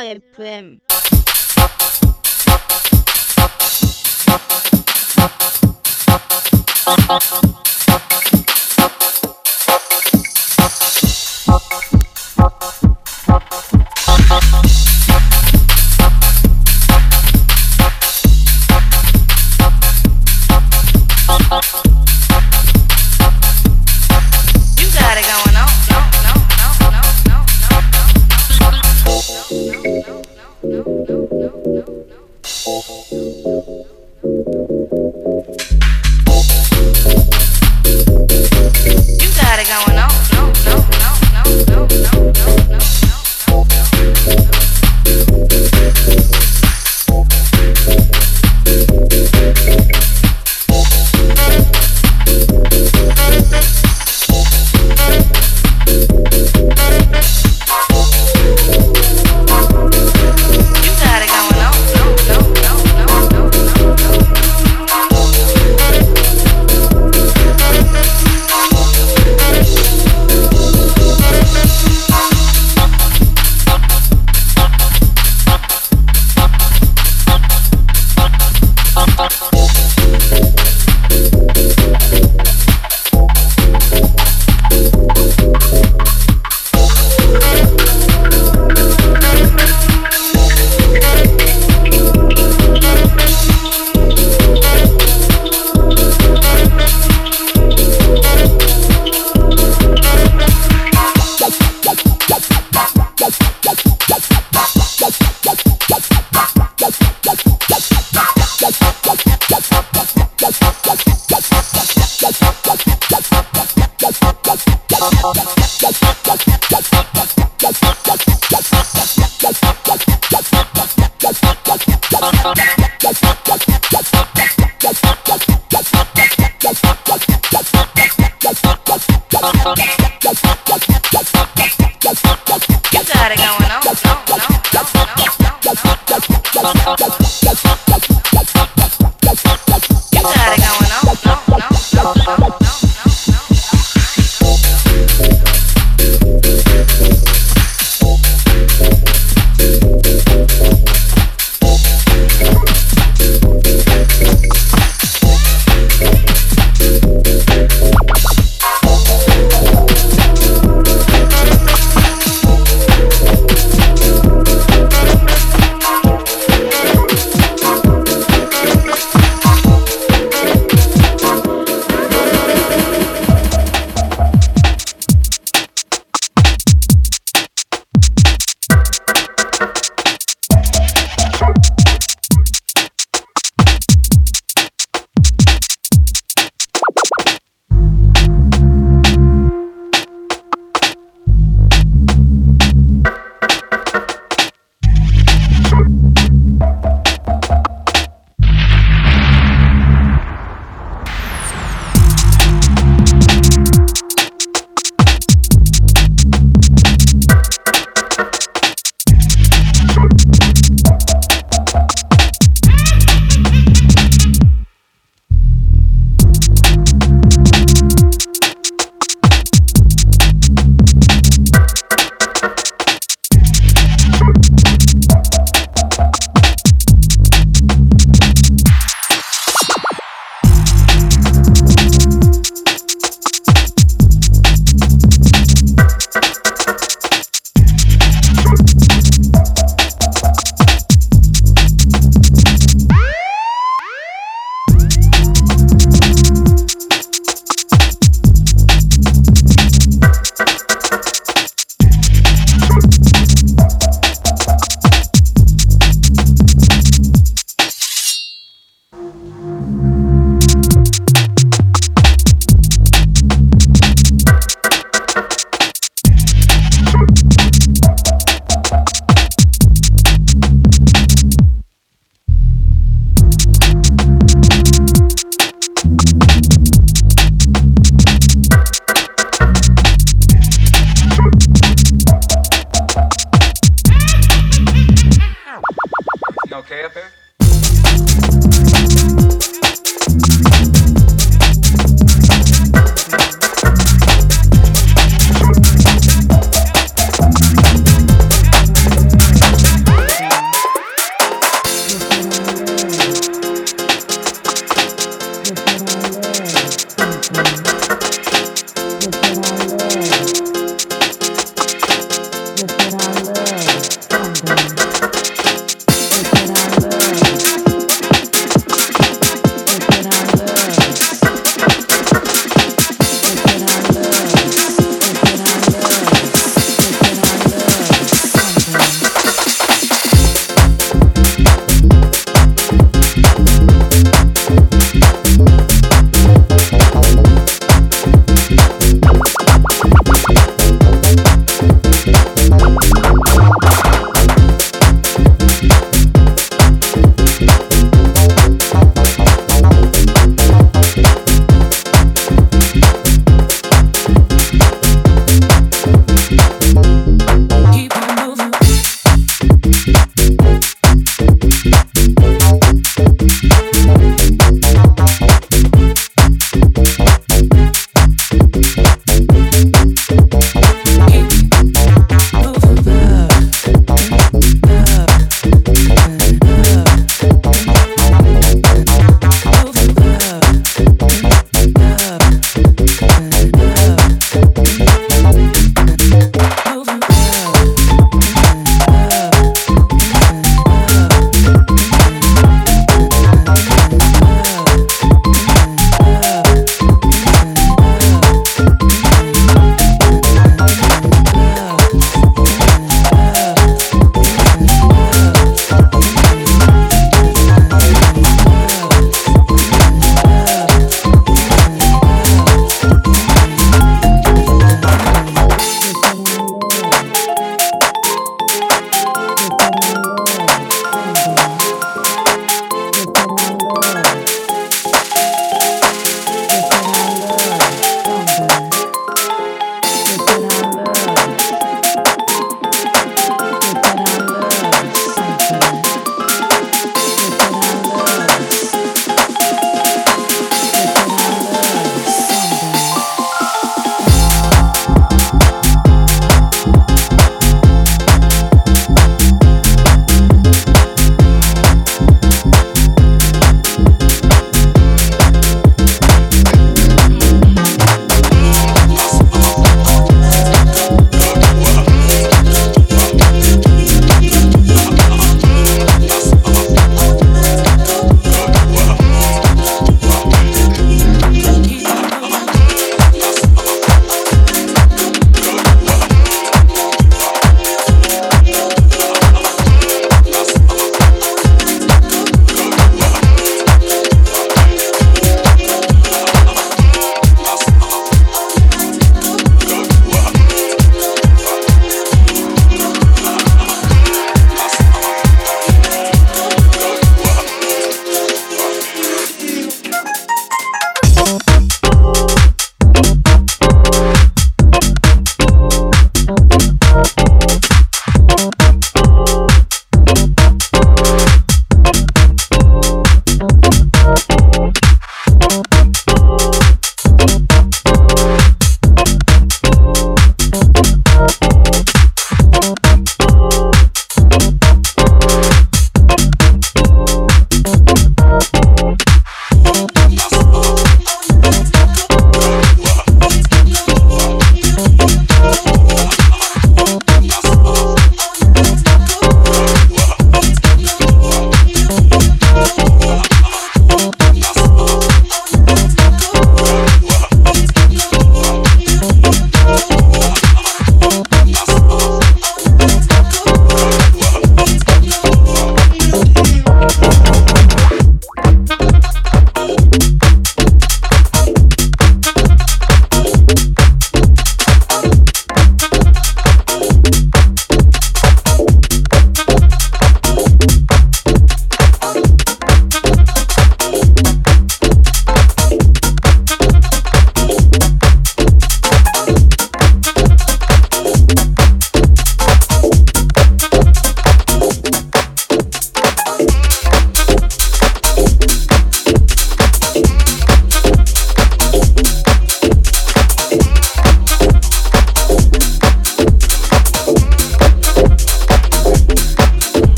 I am. Thank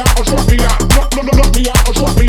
out, drop me out, drop, drop, drop me out.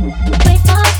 Wake up.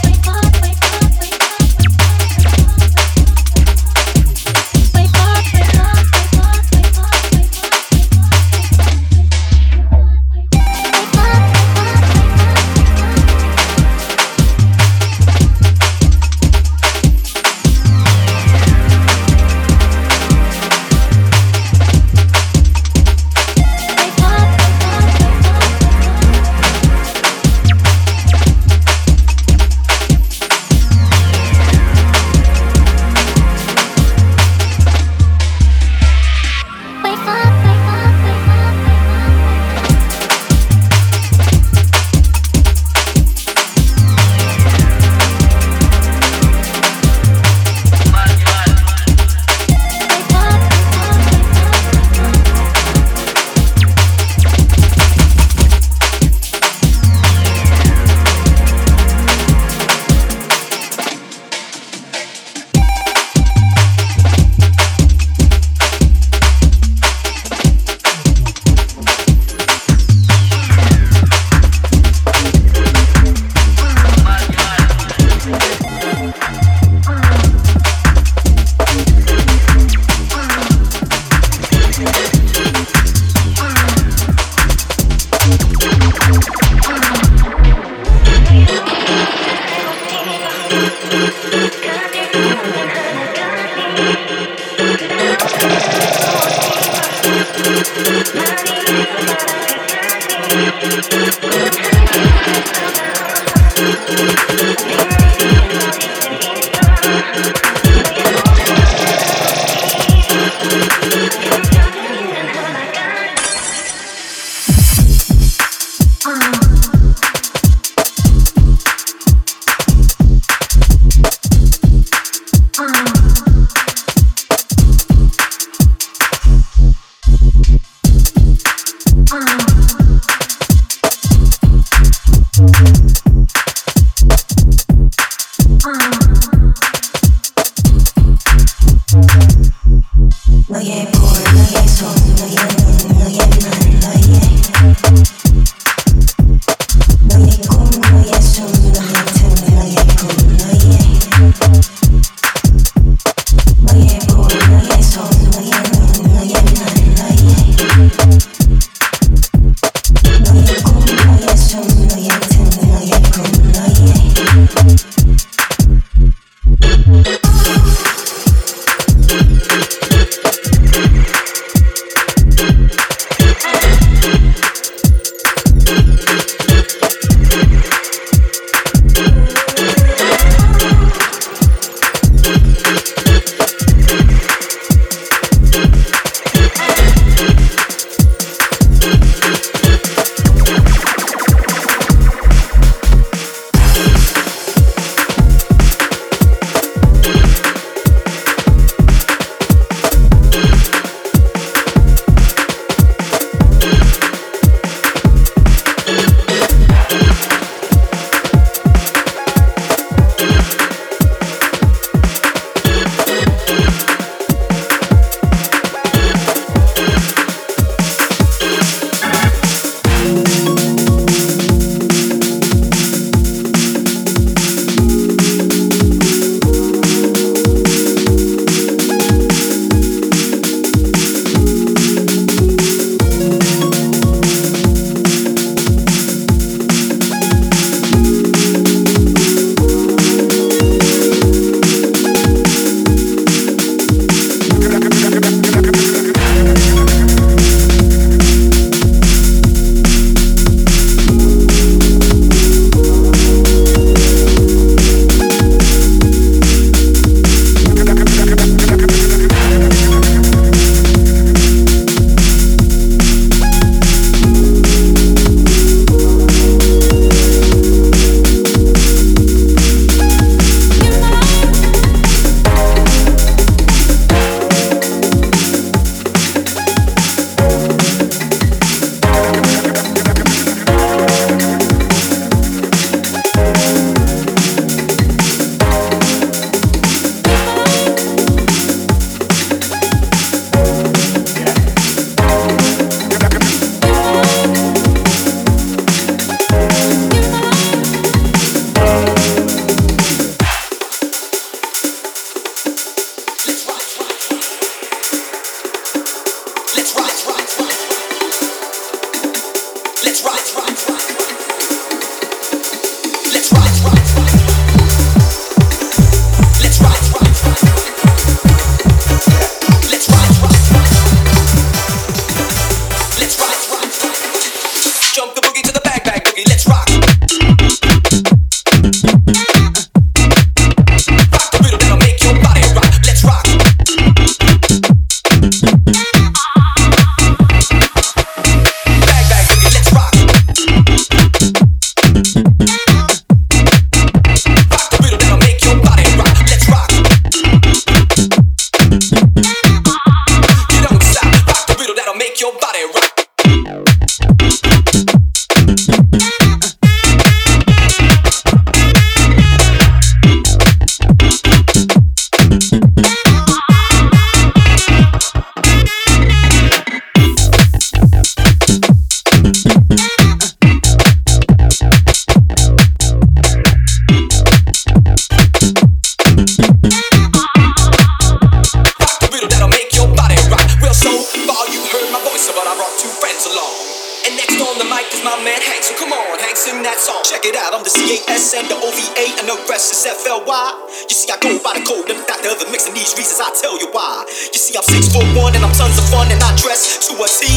why? You see, I go by the code and factor of the mix, and these reasons I tell you why. You see, I'm six foot one and I'm tons of fun and I dress to a T.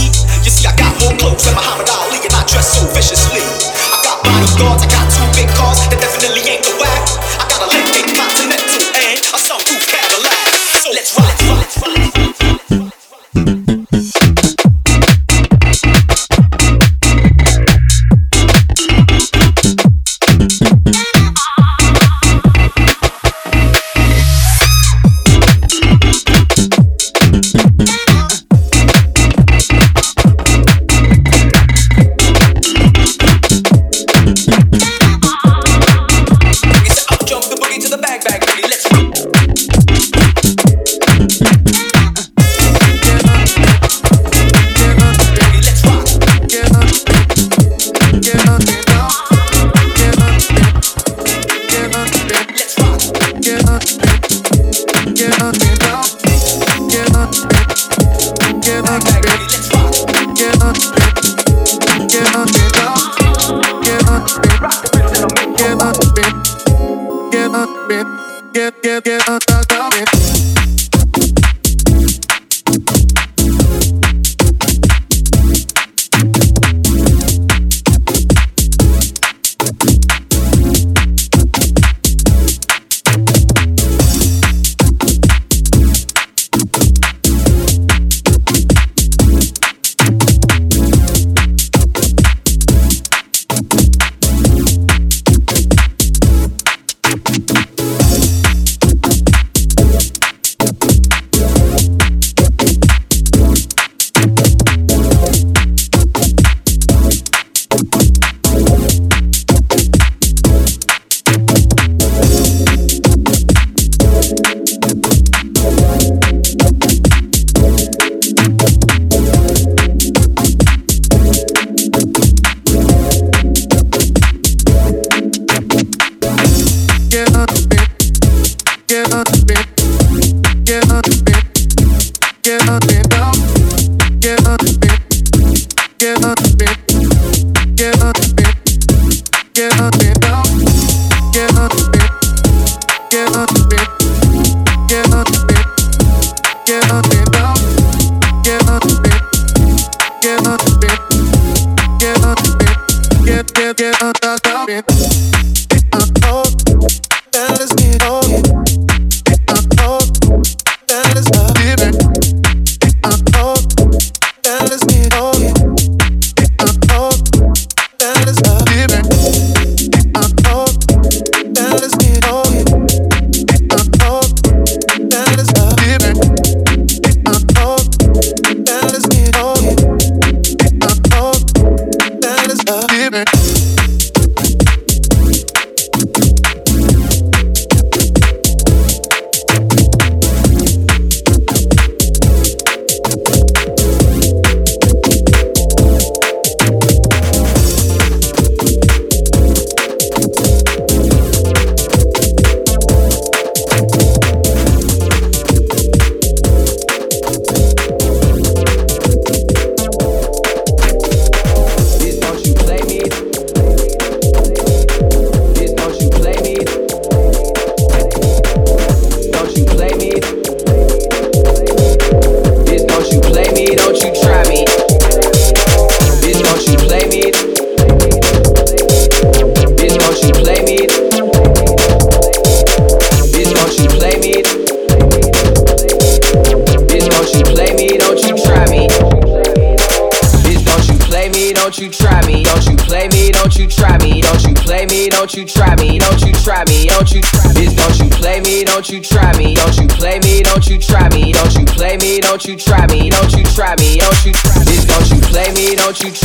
You see, I got more clothes than Muhammad Ali and I dress so viciously. I got bodyguards, I got get up, up, up,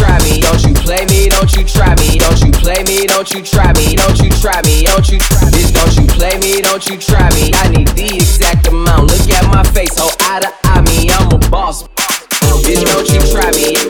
try me, don't you play me, don't you try me, don't you play me, don't you try me, don't you try me, don't you try Bitch, don't you play me, don't you try me. I need the exact amount. Look at my face, ho eye to eye me, I'm a boss. Bitch, don't you try me.